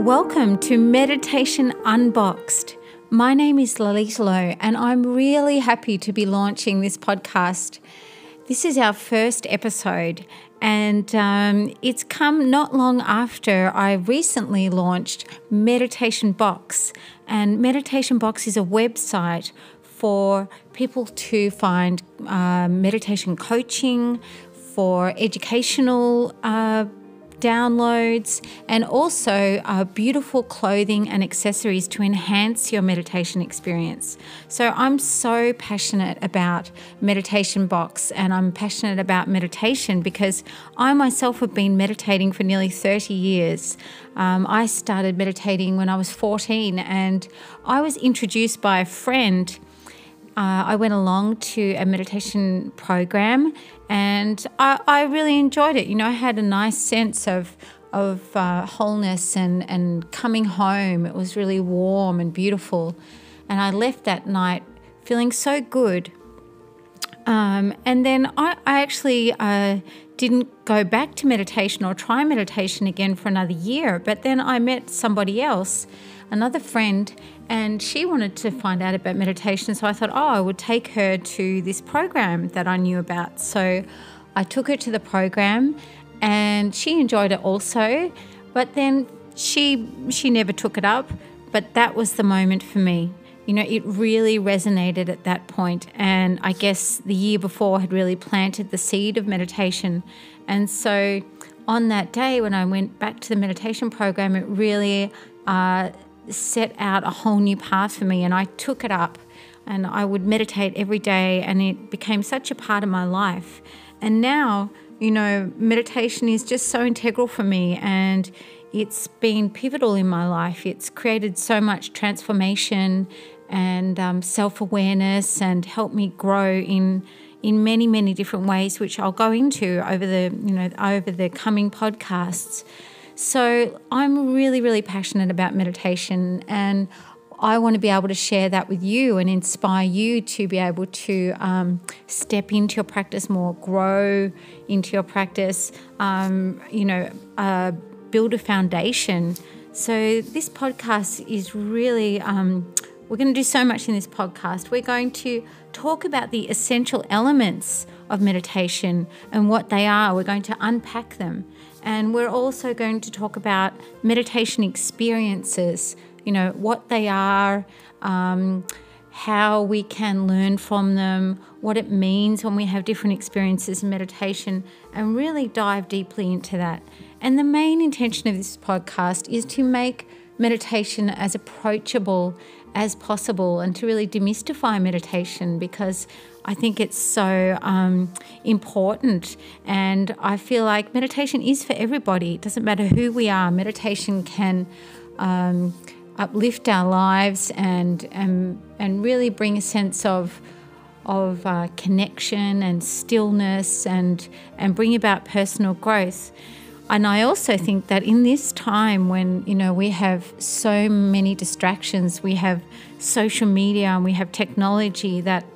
Welcome to Meditation Unboxed. My name is Lalita Lowe, and I'm really happy to be launching this podcast. This is our first episode, and um, it's come not long after I recently launched Meditation Box. And Meditation Box is a website for people to find uh, meditation coaching, for educational uh, downloads, and also uh, beautiful clothing and accessories to enhance your meditation experience. So, I'm so passionate about Meditation Box and I'm passionate about meditation because I myself have been meditating for nearly 30 years. Um, I started meditating when I was 14 and I was introduced by a friend. Uh, I went along to a meditation program and I, I really enjoyed it. You know, I had a nice sense of of uh, wholeness and and coming home. It was really warm and beautiful, and I left that night feeling so good. Um, and then I, I actually uh, didn't go back to meditation or try meditation again for another year. But then I met somebody else, another friend, and she wanted to find out about meditation. So I thought, oh, I would take her to this program that I knew about. So I took her to the program, and she enjoyed it also. But then she she never took it up. But that was the moment for me. You know, it really resonated at that point. and I guess the year before had really planted the seed of meditation. And so, on that day when I went back to the meditation program, it really uh, set out a whole new path for me, and I took it up and I would meditate every day, and it became such a part of my life. And now, you know, meditation is just so integral for me, and it's been pivotal in my life. It's created so much transformation and um, self awareness, and helped me grow in in many many different ways, which I'll go into over the you know over the coming podcasts. So I'm really, really passionate about meditation and I want to be able to share that with you and inspire you to be able to um, step into your practice more, grow into your practice, um, you know, uh, build a foundation. So, this podcast is really, um, we're going to do so much in this podcast. We're going to talk about the essential elements of meditation and what they are. We're going to unpack them. And we're also going to talk about meditation experiences, you know, what they are, um, how we can learn from them, what it means when we have different experiences in meditation, and really dive deeply into that. And the main intention of this podcast is to make meditation as approachable as possible and to really demystify meditation because I think it's so um, important. And I feel like meditation is for everybody. It doesn't matter who we are, meditation can. Um, uplift our lives and and and really bring a sense of of uh, connection and stillness and and bring about personal growth. And I also think that in this time when you know we have so many distractions, we have social media and we have technology that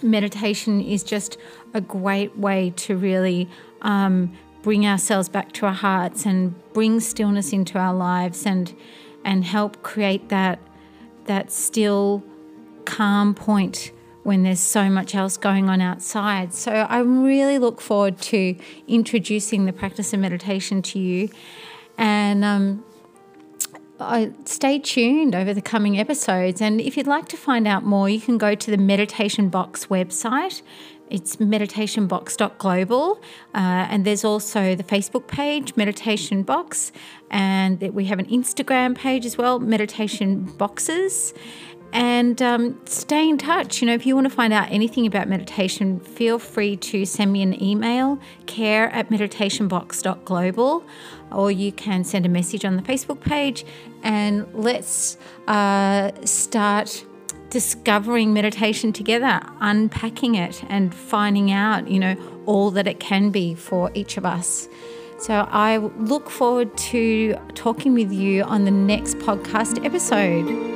meditation is just a great way to really um, bring ourselves back to our hearts and bring stillness into our lives and and help create that that still calm point when there's so much else going on outside. So I really look forward to introducing the practice of meditation to you. And um, uh, stay tuned over the coming episodes. And if you'd like to find out more, you can go to the Meditation Box website. It's meditationbox.global. Uh, and there's also the Facebook page, Meditation Box. And we have an Instagram page as well, Meditation Boxes and um, stay in touch. You know, if you want to find out anything about meditation, feel free to send me an email, care at meditationbox.global, or you can send a message on the Facebook page and let's uh, start discovering meditation together, unpacking it and finding out, you know, all that it can be for each of us. So I look forward to talking with you on the next podcast episode.